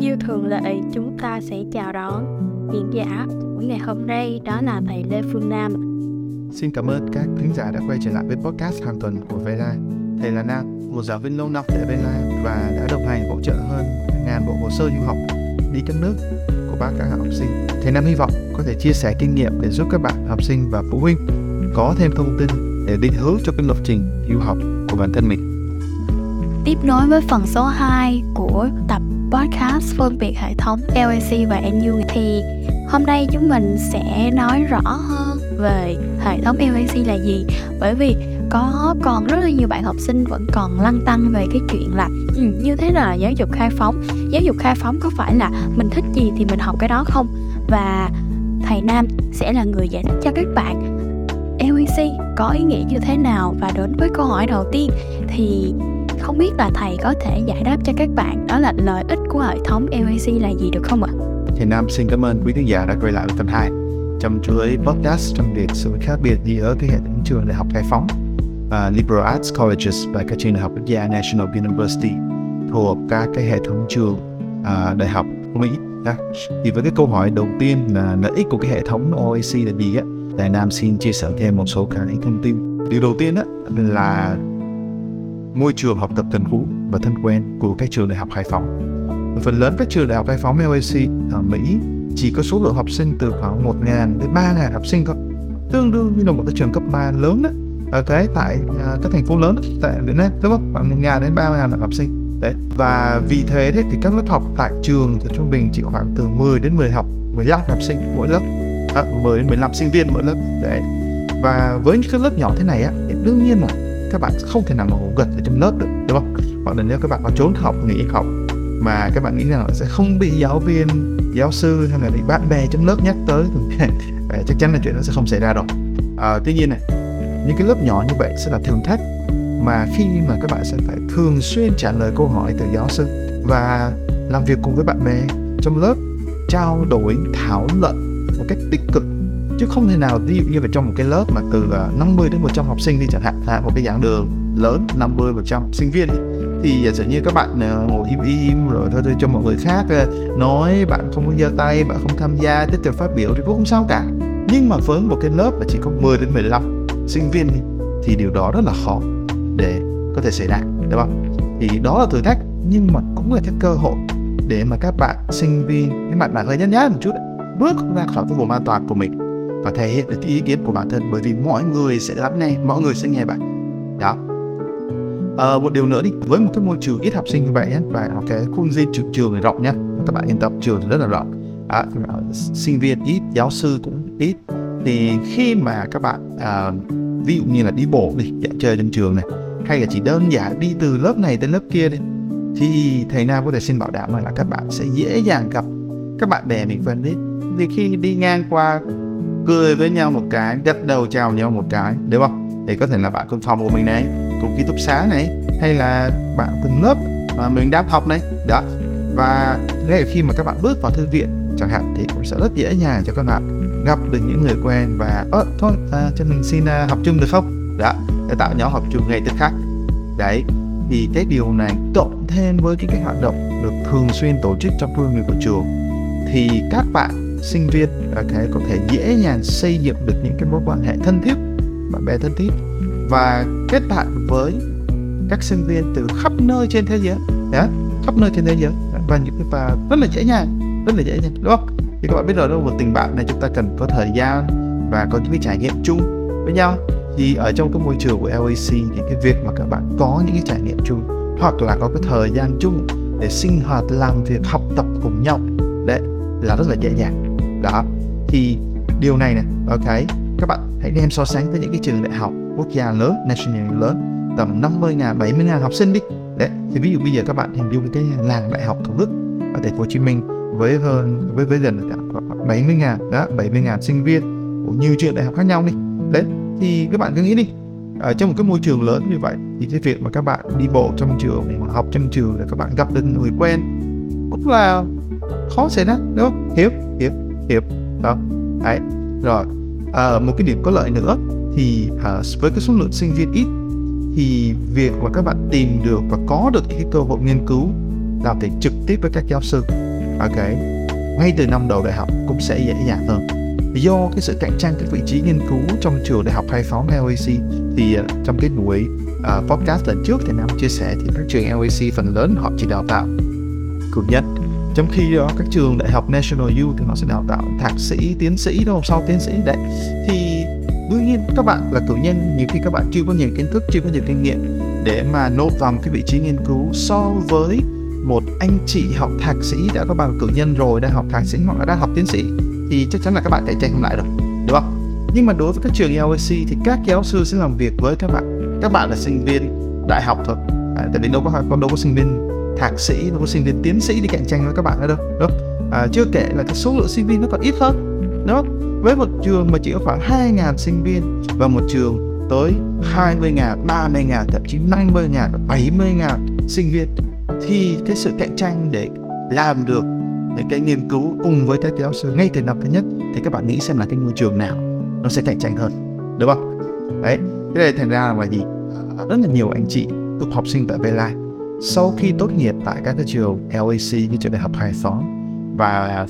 Như thường lệ, chúng ta sẽ chào đón diễn giả của ngày hôm nay đó là thầy Lê Phương Nam. Xin cảm ơn các thính giả đã quay trở lại với podcast hàng tuần của Vela. Thầy là Nam, một giáo viên lâu năm tại Vela và đã đồng hành hỗ trợ hơn ngàn bộ hồ sơ du học đi các nước của các các học sinh. Thầy Nam hy vọng có thể chia sẻ kinh nghiệm để giúp các bạn học sinh và phụ huynh có thêm thông tin để định hướng cho cái lộ trình du học của bản thân mình. Tiếp nối với phần số 2 của tập podcast phân biệt hệ thống LAC và NU thì hôm nay chúng mình sẽ nói rõ hơn về hệ thống LAC là gì bởi vì có còn rất là nhiều bạn học sinh vẫn còn lăn tăng về cái chuyện là ừ, như thế nào là giáo dục khai phóng? Giáo dục khai phóng có phải là mình thích gì thì mình học cái đó không? Và thầy Nam sẽ là người giải thích cho các bạn LAC có ý nghĩa như thế nào và đến với câu hỏi đầu tiên thì không biết là thầy có thể giải đáp cho các bạn đó là lợi ích của hệ thống LAC là gì được không ạ? Thầy Nam xin cảm ơn quý khán giả đã quay lại với phần 2 trong chuỗi podcast trong việc sự khác biệt giữa cái hệ thống trường đại học Hải phóng uh, liberal arts colleges và các trường đại học quốc gia National University thuộc các cái hệ thống trường uh, đại học Mỹ. Đó. Thì với cái câu hỏi đầu tiên là lợi ích của cái hệ thống OAC là gì á? Thầy Nam xin chia sẻ thêm một số cái thông tin. Điều đầu tiên á là môi trường học tập thân cũ và thân quen của các trường đại học Hải Phòng. Phần lớn các trường đại học Hải Phòng LAC ở Mỹ chỉ có số lượng học sinh từ khoảng 1.000 đến 3.000 học sinh thôi. Tương đương như là một cái trường cấp 3 lớn đó. Ở thế tại à, các thành phố lớn đó, tại Việt Nam đúng không? Khoảng 1.000 đến 3.000 học sinh. Đấy. Và vì thế đấy thì các lớp học tại trường thì trung bình chỉ khoảng từ 10 đến 10 học 15 học sinh mỗi lớp. À, 10 đến 15 sinh viên mỗi lớp. Đấy. Và với những cái lớp nhỏ thế này á, thì đương nhiên là các bạn không thể nào mà ngủ gật ở trong lớp được đúng không? Hoặc là nếu các bạn có trốn học nghỉ học mà các bạn nghĩ rằng sẽ không bị giáo viên giáo sư hay là bị bạn bè trong lớp nhắc tới thì chắc chắn là chuyện đó sẽ không xảy ra rồi. À, tuy nhiên này những cái lớp nhỏ như vậy sẽ là thử thách mà khi mà các bạn sẽ phải thường xuyên trả lời câu hỏi từ giáo sư và làm việc cùng với bạn bè trong lớp trao đổi thảo luận một cách tích cực chứ không thể nào ví dụ như là trong một cái lớp mà từ à, 50 đến 100 học sinh đi chẳng hạn là một cái giảng đường lớn 50 100 sinh viên thì à, giả sử như các bạn à, ngồi im im rồi thôi, thôi cho mọi người khác nói bạn không có giơ tay bạn không tham gia tiếp tục phát biểu thì cũng không sao cả. Nhưng mà với một cái lớp mà chỉ có 10 đến 15 sinh viên thì điều đó rất là khó để có thể xảy ra đúng không? Thì đó là thử thách nhưng mà cũng là cái cơ hội để mà các bạn sinh viên các bạn bạn hơi nhát nhát một chút bước ra khỏi cái vùng an toàn của mình và thể hiện được ý kiến của bản thân bởi vì mọi người sẽ lắng nghe mọi người sẽ nghe bạn. Đó. À, một điều nữa đi. Với một cái môi trường ít học sinh như vậy và cái khuôn viên trường trường này rộng nhá các bạn yên tâm trường thì rất là rộng. À, sinh viên ít giáo sư cũng ít. Thì khi mà các bạn à, ví dụ như là đi bộ đi dạo chơi trên trường này hay là chỉ đơn giản đi từ lớp này tới lớp kia đi thì thầy Nam có thể xin bảo đảm là các bạn sẽ dễ dàng gặp các bạn bè mình quen biết. Thì khi đi ngang qua cười với nhau một cái gật đầu chào nhau một cái đúng không? Thì có thể là bạn cùng phòng của mình này cùng ký túc xá này hay là bạn cùng lớp mà mình đang học này. Đó. Và ngay khi mà các bạn bước vào thư viện chẳng hạn thì cũng sẽ rất dễ dàng cho các bạn gặp được những người quen và ơ thôi à, cho mình xin à, học chung được không? Đó. Để tạo nhóm học chung ngay tức khắc. Đấy. Thì cái điều này cộng thêm với cái, cái hoạt động được thường xuyên tổ chức trong khuôn viên của trường thì các bạn sinh viên okay, có thể dễ dàng xây dựng được những cái mối quan hệ thân thiết bạn bè thân thiết và kết bạn với các sinh viên từ khắp nơi trên thế giới. Yeah, khắp nơi trên thế giới. Và những và rất là dễ dàng rất là dễ dàng. Đúng không? Thì các bạn biết rồi đâu, một tình bạn này chúng ta cần có thời gian và có những cái trải nghiệm chung với nhau. Thì ở trong cái môi trường của LAC thì cái việc mà các bạn có những cái trải nghiệm chung hoặc là có cái thời gian chung để sinh hoạt làm việc học tập cùng nhau đấy là rất là dễ dàng đó. Thì điều này nè, ok. Các bạn hãy đem so sánh với những cái trường đại học, quốc gia lớn, national lớn, tầm 50 ngàn 70 ngàn học sinh đi. Đấy, thì ví dụ bây giờ các bạn hình dung cái làng đại học thủ đức ở thành phố Hồ Chí Minh với hơn, với với gần khoảng 70 ngàn, đó 70 ngàn sinh viên của nhiều trường đại học khác nhau đi. Đấy, thì các bạn cứ nghĩ đi, ở trong một cái môi trường lớn như vậy thì cái việc mà các bạn đi bộ trong trường học trong trường để các bạn gặp được người quen cũng là khó xảy ra, đúng không? Hiểu hiểu hiệp. Đó. Đấy. Rồi. À, một cái điểm có lợi nữa thì à, với cái số lượng sinh viên ít thì việc mà các bạn tìm được và có được cái cơ hội nghiên cứu làm việc trực tiếp với các giáo sư. Ok. Ngay từ năm đầu đại học cũng sẽ dễ dàng hơn. Do cái sự cạnh tranh các vị trí nghiên cứu trong trường đại học khai phóng LAC thì uh, trong cái buổi uh, podcast lần trước thì Nam chia sẻ thì các trường LAC phần lớn họ chỉ đào tạo cử nhân trong khi đó các trường đại học National U thì nó sẽ đào tạo thạc sĩ tiến sĩ đâu sau tiến sĩ đấy. Thì đương nhiên các bạn là cử nhân nhiều khi các bạn chưa có nhiều kiến thức chưa có nhiều kinh nghiệm để mà nộp vào một cái vị trí nghiên cứu. So với một anh chị học thạc sĩ đã có bằng cử nhân rồi đang học thạc sĩ hoặc là đang học tiến sĩ thì chắc chắn là các bạn cạnh tranh không lại rồi đúng không? Nhưng mà đối với các trường LSC thì các giáo sư sẽ làm việc với các bạn. Các bạn là sinh viên đại học thôi. À, tại vì đâu có đâu có sinh viên thạc sĩ đâu có sinh viên tiến sĩ đi cạnh tranh với các bạn ở đâu đúng không? À, chưa kể là cái số lượng sinh viên nó còn ít hơn đúng không? với một trường mà chỉ có khoảng 2.000 sinh viên và một trường tới 20.000, 30.000, thậm chí 50.000, 70.000 sinh viên thì cái sự cạnh tranh để làm được những cái nghiên cứu cùng với các giáo sư ngay từ năm thứ nhất thì các bạn nghĩ xem là cái môi trường nào nó sẽ cạnh tranh hơn đúng không đấy cái này thành ra là gì à, rất là nhiều anh chị cựu học sinh tại VLI sau khi tốt nghiệp tại các cái trường LAC như trường đại học Hải Phóng và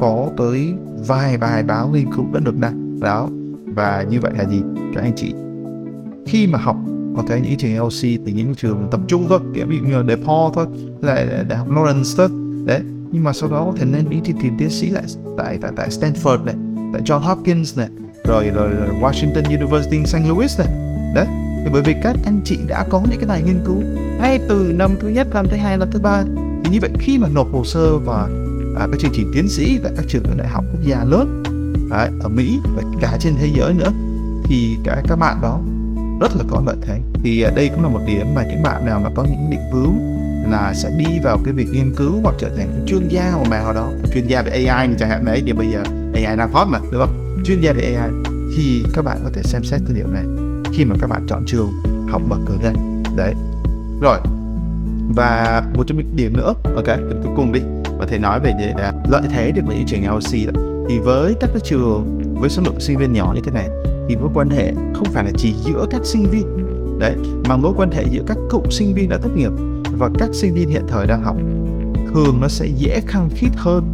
có tới vài bài báo nghiên cứu đã được đăng đó và như vậy là gì các anh chị khi mà học ở cái những trường LC thì những trường tập trung thôi kiểu ví dụ như DePaul thôi là đại học Lawrence thôi đấy nhưng mà sau đó có thể lên ý thì tìm tiến sĩ lại tại tại tại Stanford này tại John Hopkins này rồi rồi, rồi Washington University St. Louis này đấy thì bởi vì các anh chị đã có những cái bài nghiên cứu ngay từ năm thứ nhất năm thứ hai năm thứ ba. Thì như vậy khi mà nộp hồ sơ và à, các chương trình tiến sĩ tại các trường đại học quốc gia lớn à, ở Mỹ và cả trên thế giới nữa thì cả các bạn đó rất là có lợi thế. Thì à, đây cũng là một điểm mà những bạn nào mà có những định hướng là sẽ đi vào cái việc nghiên cứu hoặc trở thành chuyên gia một nào đó chuyên gia về AI chẳng hạn đấy thì bây giờ AI đang hot mà đúng không? Chuyên gia về AI thì các bạn có thể xem xét cái điều này khi mà các bạn chọn trường học bậc cử nhân đấy. Rồi. Và một trong những điểm nữa, ok cuối cùng đi. Có thể nói về để à, lợi thế được với những trường LC đó. thì với các cái trường, với số lượng sinh viên nhỏ như thế này, thì mối quan hệ không phải là chỉ giữa các sinh viên. Đấy, mà mối quan hệ giữa các cựu sinh viên đã tốt nghiệp và các sinh viên hiện thời đang học thường nó sẽ dễ khăng khít hơn.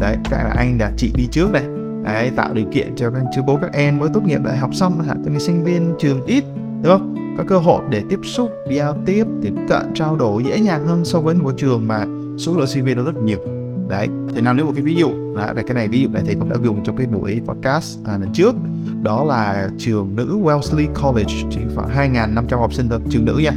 Đấy, các là anh là chị đi trước này đấy tạo điều kiện cho các chú bố các em mới tốt nghiệp đại học xong hạn cho sinh viên trường ít đúng không? Có cơ hội để tiếp xúc giao tiếp tiếp cận trao đổi dễ dàng hơn so với một trường mà số lượng sinh viên nó rất nhiều. Đấy thì nào nếu một cái ví dụ là cái này ví dụ này thì cũng đã dùng trong cái buổi podcast à, lần trước. Đó là trường nữ Wellesley College chỉ khoảng 2.500 học sinh thôi trường nữ nha.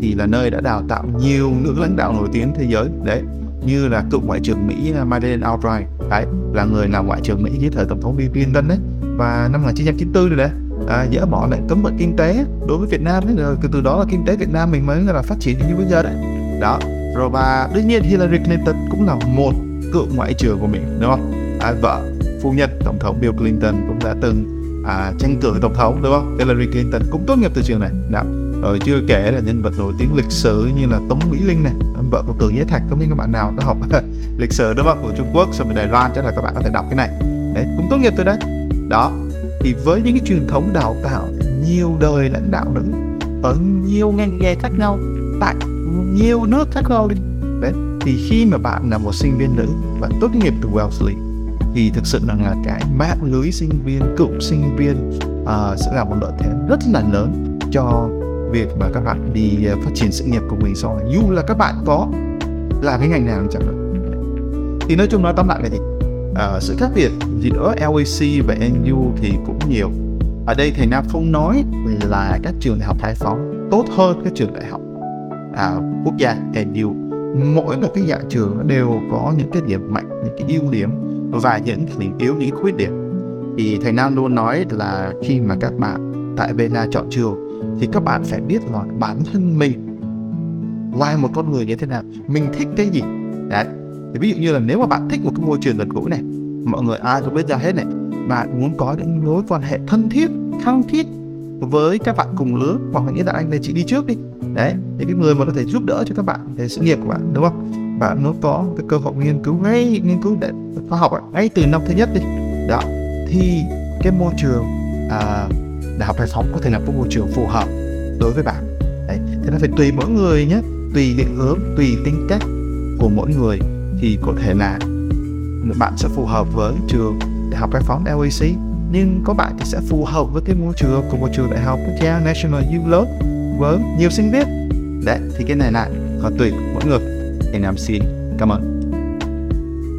Thì là nơi đã đào tạo nhiều nữ lãnh đạo nổi tiếng thế giới đấy như là cựu ngoại trưởng Mỹ à, Madeleine Albright đấy là người làm ngoại trưởng Mỹ dưới thời tổng thống Bill Clinton đấy. Và năm 1994 rồi đấy à, dỡ bỏ lệnh cấm vận kinh tế đối với Việt Nam đấy. Rồi từ đó là kinh tế Việt Nam mình mới là phát triển như bây giờ đấy. Đó rồi và đương nhiên Hillary Clinton cũng là một cựu ngoại trưởng của mình đúng không? À, vợ phu nhân tổng thống Bill Clinton cũng đã từng à, tranh cử tổng thống đúng không? Hillary Clinton cũng tốt nghiệp từ trường này. Đó rồi chưa kể là nhân vật nổi tiếng lịch sử như là Tống Mỹ Linh này vợ của Cường nhất Thạch không biết các bạn nào đã học lịch sử đúng không của Trung Quốc xong rồi Đài Loan chắc là các bạn có thể đọc cái này. Đấy cũng tốt nghiệp từ đấy. Đó thì với những cái truyền thống đào tạo nhiều đời lãnh đạo nữ ở nhiều ngành nghề khác nhau tại nhiều nước khác nhau đi. Đấy thì khi mà bạn là một sinh viên nữ và tốt nghiệp từ Wellesley thì thực sự là cái mạng lưới sinh viên cựu sinh viên uh, sẽ là một lợi thế rất là lớn cho việc mà các bạn đi ờ, phát triển sự nghiệp của mình sau này. Dù là các bạn có làm cái ngành nào chẳng hạn. Thì nói chung nói tóm lại là gì? À, sự khác biệt giữa LAC và NU thì cũng nhiều. Ở đây thầy Nam không nói là các trường đại học Hải Phòng tốt hơn các trường đại học à, quốc gia NU mỗi một cái dạng trường đều có những cái điểm mạnh những cái ưu điểm và những điểm yếu những khuyết điểm. Thì thầy Nam luôn nói là khi mà các bạn tại Vena chọn trường thì các bạn phải biết là bản thân mình ngoài một con người như thế nào. Mình thích cái gì? Đấy. Thì ví dụ như là nếu mà bạn thích một cái môi trường gần gũi này mọi người ai cũng biết ra hết này bạn muốn có những mối quan hệ thân thiết khăng thiết với các bạn cùng lứa hoặc là nghĩa là anh này chị đi trước đi. Đấy thì cái người mà có thể giúp đỡ cho các bạn về sự nghiệp của bạn đúng không? Bạn nó có cái cơ hội nghiên cứu ngay nghiên cứu để khoa học ngay từ năm thứ nhất đi. Đó. Thì cái môi trường à, đại học hay Phòng có thể là một môi trường phù hợp đối với bạn. Đấy thế nó phải tùy mỗi người nhé tùy định hướng tùy tính cách của mỗi người thì có thể là bạn sẽ phù hợp với trường đại học Hải phóng LAC nhưng có bạn thì sẽ phù hợp với cái môi trường của một trường đại học quốc gia National U lớn với nhiều sinh viên. Đấy thì cái này là còn tùy mỗi người. NMC, xin cảm ơn.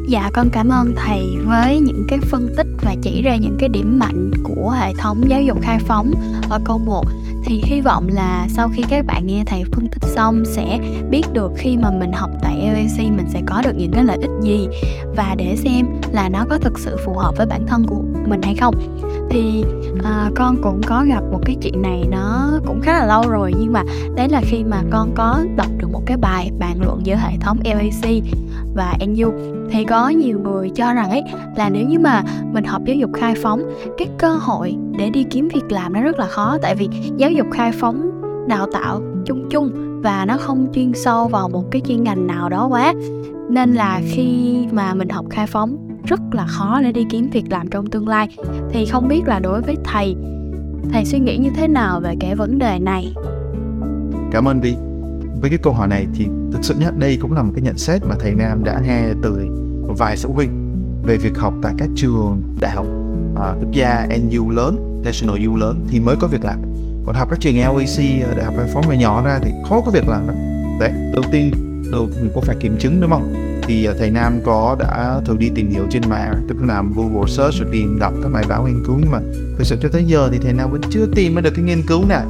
Dạ con cảm ơn thầy với những cái phân tích và chỉ ra những cái điểm mạnh của hệ thống giáo dục khai phóng ở câu 1 thì hy vọng là sau khi các bạn nghe thầy phân tích xong sẽ biết được khi mà mình học tại LAC mình sẽ có được những cái lợi ích gì và để xem là nó có thực sự phù hợp với bản thân của mình hay không. Thì à, con cũng có gặp một cái chuyện này nó cũng khá là lâu rồi nhưng mà đấy là khi mà con có đọc được một cái bài bàn luận giữa hệ thống LAC và NU thì có nhiều người cho rằng ấy, là nếu như mà mình học giáo dục khai phóng, cái cơ hội để đi kiếm việc làm nó rất là khó. Tại vì giáo dục khai phóng, đào tạo chung chung và nó không chuyên sâu vào một cái chuyên ngành nào đó quá. Nên là khi mà mình học khai phóng, rất là khó để đi kiếm việc làm trong tương lai. Thì không biết là đối với thầy thầy suy nghĩ như thế nào về cái vấn đề này? Cảm ơn Vi với cái câu hỏi này thì thực sự nhất đây cũng là một cái nhận xét mà thầy Nam đã nghe từ một vài phụ huynh về việc học tại các trường đại học uh, quốc gia NU lớn, National U lớn thì mới có việc làm. Còn học các trường LAC, à, đại học phóng về nhỏ nhỏ ra thì khó có việc làm đó. Đấy, đầu tiên đầu mình cũng phải kiểm chứng đúng không? Thì uh, thầy Nam có đã thử đi tìm hiểu trên mạng, tức là làm Google search rồi tìm đọc các bài báo nghiên cứu nhưng mà thực sự cho tới giờ thì thầy Nam vẫn chưa tìm được cái nghiên cứu nào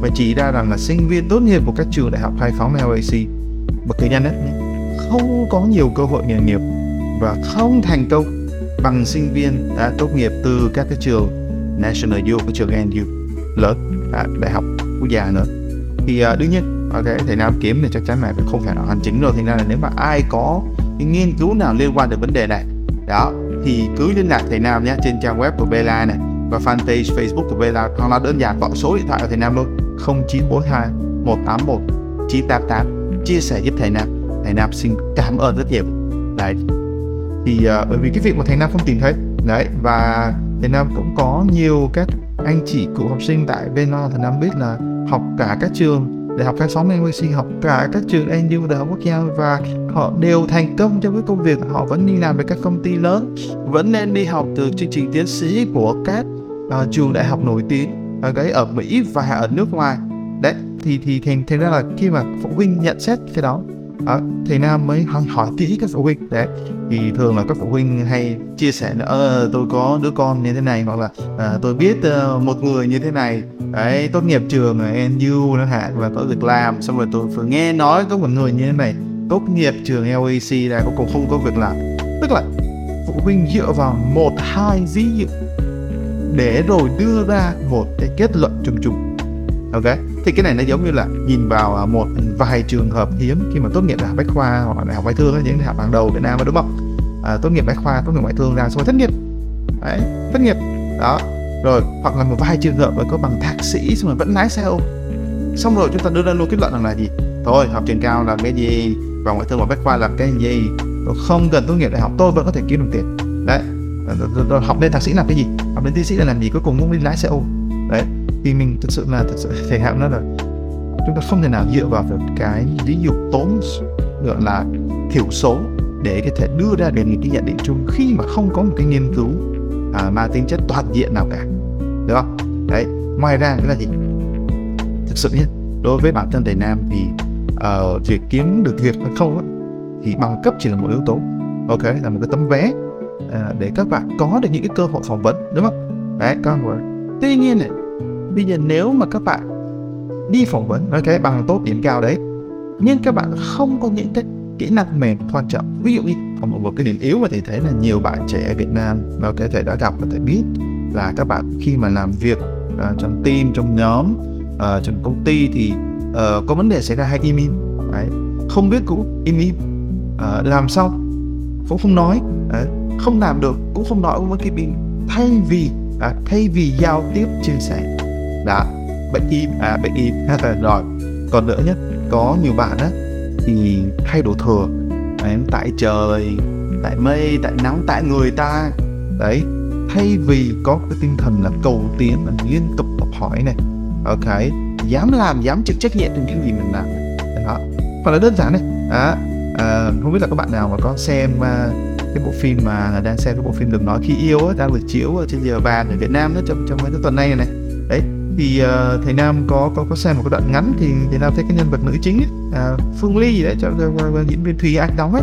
và chỉ ra rằng là sinh viên tốt nghiệp của các trường đại học khai phóng LAC bậc cử nhân ấy, không có nhiều cơ hội nghề nghiệp và không thành công bằng sinh viên đã tốt nghiệp từ các cái trường National U, các trường NU lớn, à, đại học quốc gia nữa. Thì à, đương nhiên, ở cái thầy Nam kiếm thì chắc chắn là không phải là hoàn chính rồi. thì nên là nếu mà ai có cái nghiên cứu nào liên quan đến vấn đề này, đó thì cứ liên lạc thầy Nam nhé trên trang web của Bella này và fanpage Facebook của Bella. Hoặc là đơn giản gọi số điện thoại ở Việt Nam luôn 0942 181 988 chia sẻ giúp thầy Nam. Thầy Nam xin cảm ơn rất nhiều. Đấy. Thì uh, bởi vì cái việc mà thầy Nam không tìm thấy. Đấy và thầy Nam cũng có nhiều các anh chị cựu học sinh tại bên thầy Nam biết là học cả các trường đại học khai phóng NYC học cả các trường NU đại học quốc gia và họ đều thành công trong cái công việc. Họ vẫn đi làm với các công ty lớn vẫn nên đi học từ chương trình tiến sĩ của các uh, trường đại học nổi tiếng à, ở cái ở Mỹ và ở nước ngoài. Đấy thì thì thành thành ra là khi mà phụ huynh nhận xét cái đó à, thầy Nam mới hỏi kỹ các phụ huynh. Đấy thì thường là các phụ huynh hay chia sẻ là ờ, tôi có đứa con như thế này hoặc là à, tôi biết uh, một người như thế này. Đấy tốt nghiệp trường ở NU nó hạn và có việc làm xong rồi tôi vừa nghe nói có một người như thế này tốt nghiệp trường LAC là cũng không có việc làm. Tức là phụ huynh dựa vào một hai ví dụ để rồi đưa ra một cái kết luận chung chung. Ok thì cái này nó giống như là nhìn vào à, một vài trường hợp hiếm khi mà tốt nghiệp đại học bách khoa hoặc đại học ngoại thương những đại học hàng đầu Việt Nam đúng không? À, tốt nghiệp bách khoa tốt nghiệp ngoại thương ra xong thất nghiệp. Đấy thất nghiệp. Đó rồi hoặc là một vài trường hợp mà có bằng thạc sĩ xong rồi vẫn lái xe ôm. Xong rồi chúng ta đưa ra luôn kết luận rằng là gì? Thôi học trường cao làm cái gì? Và ngoại thương và bách khoa làm cái gì? Tôi không cần tốt nghiệp đại học tôi vẫn có thể kiếm được tiền. Đấy rồi học lên thạc sĩ làm cái gì? Học lên tiến sĩ là làm gì? Cuối cùng cũng đi lái xe ôm. Đấy thì mình thực sự là thực sự thể hạn nó là chúng ta không thể nào dựa vào được cái ví dụ tốn gọi là thiểu số để có thể đưa ra được những cái nhận định chung khi mà không có một cái nghiên cứu à, mang tính chất toàn diện nào cả. Được không? Đấy ngoài ra cái là gì? Thực sự nhé đối với bản thân thầy nam thì uh, việc kiếm được việc hay không thì bằng cấp chỉ là một yếu tố. Ok là một cái tấm vé à, để các bạn có được những cái cơ hội phỏng vấn đúng không? Đấy các tuy nhiên này bây giờ nếu mà các bạn đi phỏng vấn nói cái bằng tốt điểm cao đấy nhưng các bạn không có những cái kỹ năng mềm quan trọng. Ví dụ như còn một, một cái điểm yếu mà thầy thấy là nhiều bạn trẻ ở Việt Nam mà có thể đã gặp và thầy biết là các bạn khi mà làm việc uh, trong team trong nhóm uh, trong công ty thì uh, có vấn đề xảy ra hay im im. Đấy không biết cũng im im. Uh, làm xong cũng không nói à, không làm được cũng không nói với cái mình thay vì à, thay vì giao tiếp chia sẻ. Đã bệnh im à bệnh im rồi còn nữa nhé có nhiều bạn á thì thay đổi thừa. Em tại trời tại mây tại nắng tại người ta. Đấy thay vì có cái tinh thần là cầu tiến là liên tục học hỏi này. Ok dám làm dám chịu trách nhiệm trong những gì mình làm đó hoặc là đơn giản này. À, à, không biết là các bạn nào mà có xem à, cái bộ phim mà đang xem cái bộ phim đừng nói khi yêu ấy, đang được chiếu ở trên giờ vàng ở Việt Nam đó trong trong mấy cái tuần này này. Đấy thì uh, thầy Nam có có có xem một cái đoạn ngắn thì thầy Nam thấy cái nhân vật nữ chính ấy, à, Phương Ly gì đấy cho, diễn viên Thùy Anh đóng ấy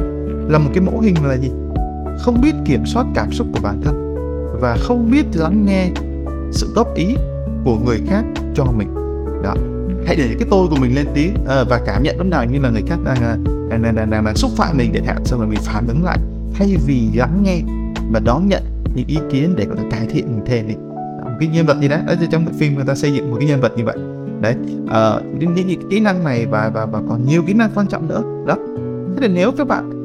là một cái mẫu hình là gì? Không biết kiểm soát cảm xúc của bản thân và không biết lắng nghe sự góp ý của người khác cho mình. Đó. Hãy để cái tôi của mình lên tí uh, và cảm nhận lúc nào như là người khác đang à, đang đang, đang, đang, đang xúc phạm mình để hạn xong rồi mình phản ứng lại. Thay vì lắng nghe và đón nhận những ý kiến để có thể cải thiện mình thêm đi. Một cái nhân vật gì đó. Ở trong bộ phim người ta xây dựng một cái nhân vật như vậy. Đấy uh, những, những, những kỹ năng này và và và còn nhiều kỹ năng quan trọng nữa. Đó. Thế thì nếu các bạn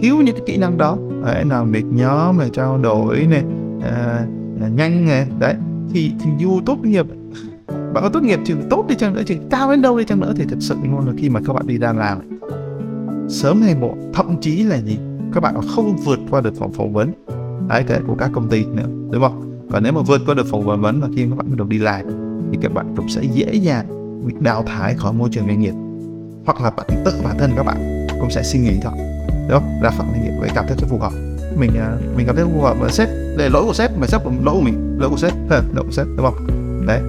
thiếu những cái kỹ năng đó đấy, làm việc nhóm này trao đổi này à, nhanh này đấy thì thì dù tốt nghiệp bạn có tốt nghiệp trường tốt đi chăng nữa trường cao đến đâu đi chăng nữa thì thật sự luôn là khi mà các bạn đi ra làm sớm hay muộn, thậm chí là gì? Các bạn không vượt qua được phòng phỏng vấn đấy kể của các công ty nữa, đúng không? Còn nếu mà vượt qua được phòng phỏng vấn và khi các bạn bắt đầu đi làm, thì các bạn cũng sẽ dễ dàng bị đào thải khỏi môi trường doanh nghiệp. Hoặc là bạn tự bản thân các bạn cũng sẽ suy nghĩ thôi, đúng không? Ra khỏi doanh nghiệp với cảm thấy phù hợp. Mình à, mình cảm thấy phù hợp với sếp, để lỗi của sếp mà sếp cũng lỗi của mình, lỗi của sếp, lỗi của sếp, đúng không? Đấy.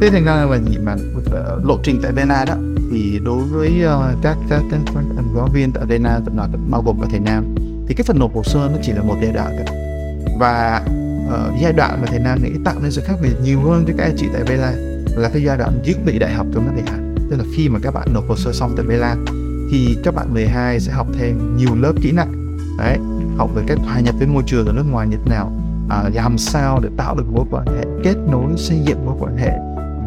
Thế thành ra là gì mà ờ, lộ trình tại Vena đó thì đối với uh, các các giáo viên tại Vena tập đoàn bao gồm cả thầy Nam thì cái phần nộp hồ sơ nó chỉ là một giai đoạn cả. và uh, giai đoạn mà thầy Nam nghĩ tạo nên sự khác biệt nhiều hơn với các anh chị tại Vela là cái giai đoạn dự bị đại học trong các đại học tức là khi mà các bạn nộp hồ sơ xong tại Vela thì các bạn 12 sẽ học thêm nhiều lớp kỹ năng đấy học về cách hòa nhập với môi trường ở nước ngoài như thế nào à, làm sao để tạo được mối quan hệ kết nối xây dựng mối quan hệ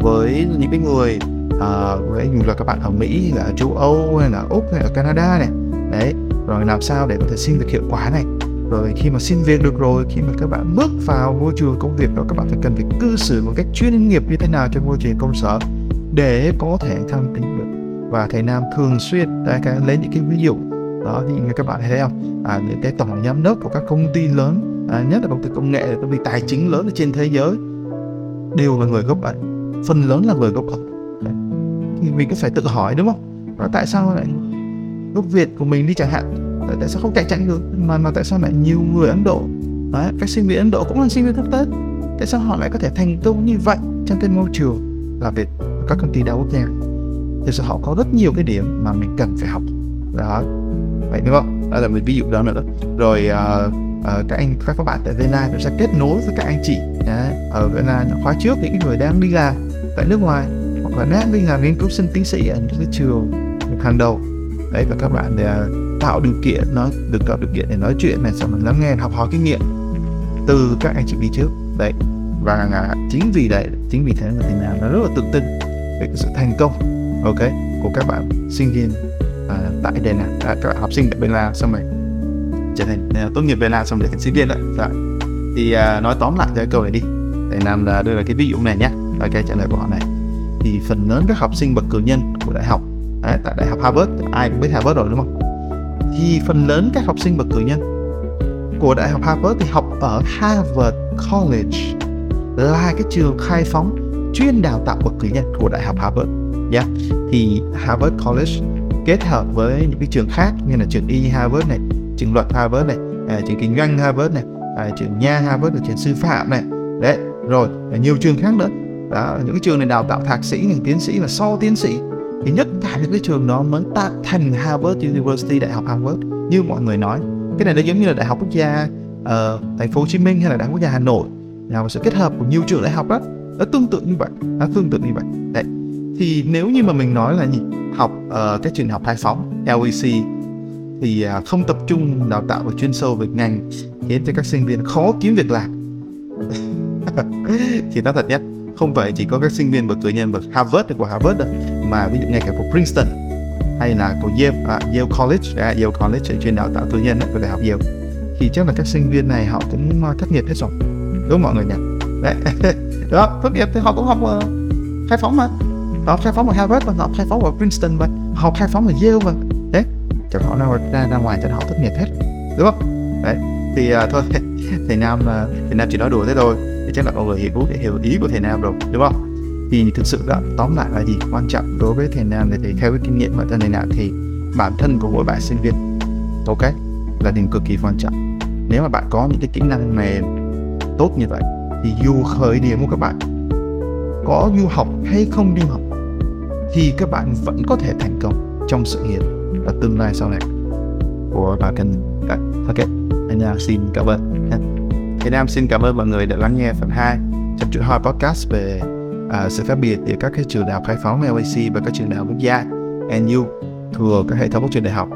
với những cái người à, với dù là các bạn ở Mỹ hay là ở châu Âu hay là Úc hay là Canada này. Đấy rồi làm sao để có thể xin được hiệu quả này? Rồi khi mà xin việc được rồi khi mà các bạn bước vào môi trường công việc đó các bạn phải cần phải cư xử một cách chuyên nghiệp như thế nào trong môi trường công sở để có thể thăng tiến được. Và thầy Nam thường xuyên đã lấy những cái ví dụ đó thì các bạn thấy không? À, những cái tổng giám đốc của các công ty lớn à, nhất là công ty công nghệ công ty tài chính lớn ở trên thế giới đều là người gốc Ấn. Phần lớn là người gốc Ấn thì mình cứ phải tự hỏi đúng không? Và tại sao lại gốc Việt của mình đi chẳng hạn? Tại, tại sao không cạnh tranh được? Mà mà tại sao lại nhiều người Ấn Độ? Đấy, các sinh viên Ấn Độ cũng là sinh viên thấp tết tại sao họ lại có thể thành công như vậy trong cái môi trường là việc các công ty đa quốc gia? Thì sao họ có rất nhiều cái điểm mà mình cần phải học. Đó. Vậy đúng không? Đó là một ví dụ đó nữa. Rồi uh, uh, các anh các bạn tại Vena cũng sẽ kết nối với các anh chị. Đấy. ở Vena khóa trước những người đang đi làm tại nước ngoài và là đang đi làm nghiên cứu sinh tiến sĩ ở những cái trường hàng đầu. Đấy và các bạn để tạo điều kiện nó được tạo điều kiện để nói chuyện này xong mình lắng nghe học hỏi kinh nghiệm từ các anh chị đi trước. Đấy và uh, chính vì đấy chính vì thế mà thì nào nó rất là tự tin về cái sự thành công ok của các bạn sinh viên à, tại đây là à, các học sinh tại bên la xong rồi trở thành à, tốt nghiệp bên la xong rồi thành sinh viên đấy. Dạ. thì à, nói tóm lại cái câu này đi. Để làm là đưa ra cái ví dụ này nhé. Ok cái trả lời của họ này thì phần lớn các học sinh bậc cử nhân của đại học đấy, tại đại học Harvard ai cũng biết Harvard rồi đúng không? Thì phần lớn các học sinh bậc cử nhân của đại học Harvard thì học ở Harvard College là cái trường khai phóng chuyên đào tạo bậc cử nhân của đại học Harvard nhé yeah. thì Harvard College kết hợp với những cái trường khác như là trường y Harvard này trường luật Harvard này à, trường kinh doanh Harvard này à, trường nha Harvard trường sư phạm này. Đấy rồi nhiều trường khác nữa đó những cái trường này đào tạo thạc sĩ những tiến sĩ và sau tiến sĩ thì nhất cả những cái trường đó mới tạo thành Harvard University đại học Harvard như mọi người nói. Cái này nó giống như là đại học quốc gia ở uh, thành phố Hồ Chí Minh hay là đại học quốc gia Hà Nội. Là một sự kết hợp của nhiều trường đại học đó nó tương tự như vậy nó tương tự như vậy. Đấy thì nếu như mà mình nói là gì? Học ờ, ở uh, các trường học hai phóng LEC thì uh, không tập trung đào tạo và chuyên sâu về ngành khiến cho các sinh viên khó kiếm việc làm. Thì nó thật nhất không phải chỉ có các sinh viên bậc cử nhân bậc Harvard của Harvard đâu mà ví dụ ngay cả của Princeton hay là của Yale, à, Yale College, à, Yale College ở trên đào tạo tư nhân của đại học Yale. Thì chắc là các sinh viên này họ cũng à, thất nghiệp hết rồi đúng không mọi người nhỉ? Đấy đó tốt nghiệp thì họ cũng học uh, khai phóng mà. Họ khai phóng ở Harvard và họ khai phóng ở Princeton và họ khai phóng ở Yale mà. Đấy chẳng họ nào ra ra ngoài cho họ thất nghiệp hết đúng không? Đấy thì uh, thôi thầy Nam à, uh, thầy Nam chỉ nói đùa thế thôi thì chắc là mọi người hiểu hiểu ý của thầy Nam rồi đúng không? Thì thực sự đó tóm lại là gì? Quan trọng đối với thầy Nam thì theo cái kinh nghiệm của thầy Nam thì bản thân của mỗi bạn sinh viên ok? Là điều cực kỳ quan trọng. Nếu mà bạn có những cái kỹ năng mềm tốt như vậy thì dù khởi điểm của các bạn có du học hay không du học thì các bạn vẫn có thể thành công trong sự nghiệp và tương lai sau này. Của bản thân bạn. Ok, anh Nam xin cảm ơn. Anh Nam xin cảm ơn mọi người đã lắng nghe phần 2 trong chuỗi hỏi podcast về uh, sự khác biệt giữa các cái trường đại học khai phóng LAC và các trường đại học quốc gia NU thuộc các hệ thống các trường đại học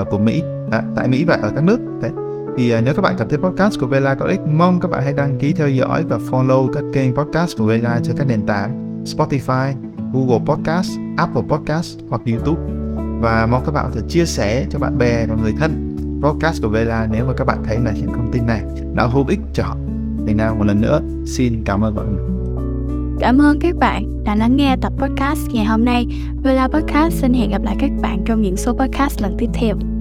uh, của Mỹ à, tại Mỹ và ở các nước. Đấy. Thì uh, nếu các bạn cảm thấy podcast của Vela có ích, mong các bạn hãy đăng ký theo dõi và follow các kênh podcast của Vela trên các nền tảng Spotify, Google Podcast, Apple Podcast hoặc YouTube. Và mong các bạn có thể chia sẻ cho bạn bè và người thân podcast của Vela nếu mà các bạn thấy là những thông tin này đã hữu ích cho họ. Thành nào một lần nữa, xin cảm ơn mọi người. Cảm ơn các bạn đã lắng nghe tập podcast ngày hôm nay. Vela Podcast xin hẹn gặp lại các bạn trong những số podcast lần tiếp theo.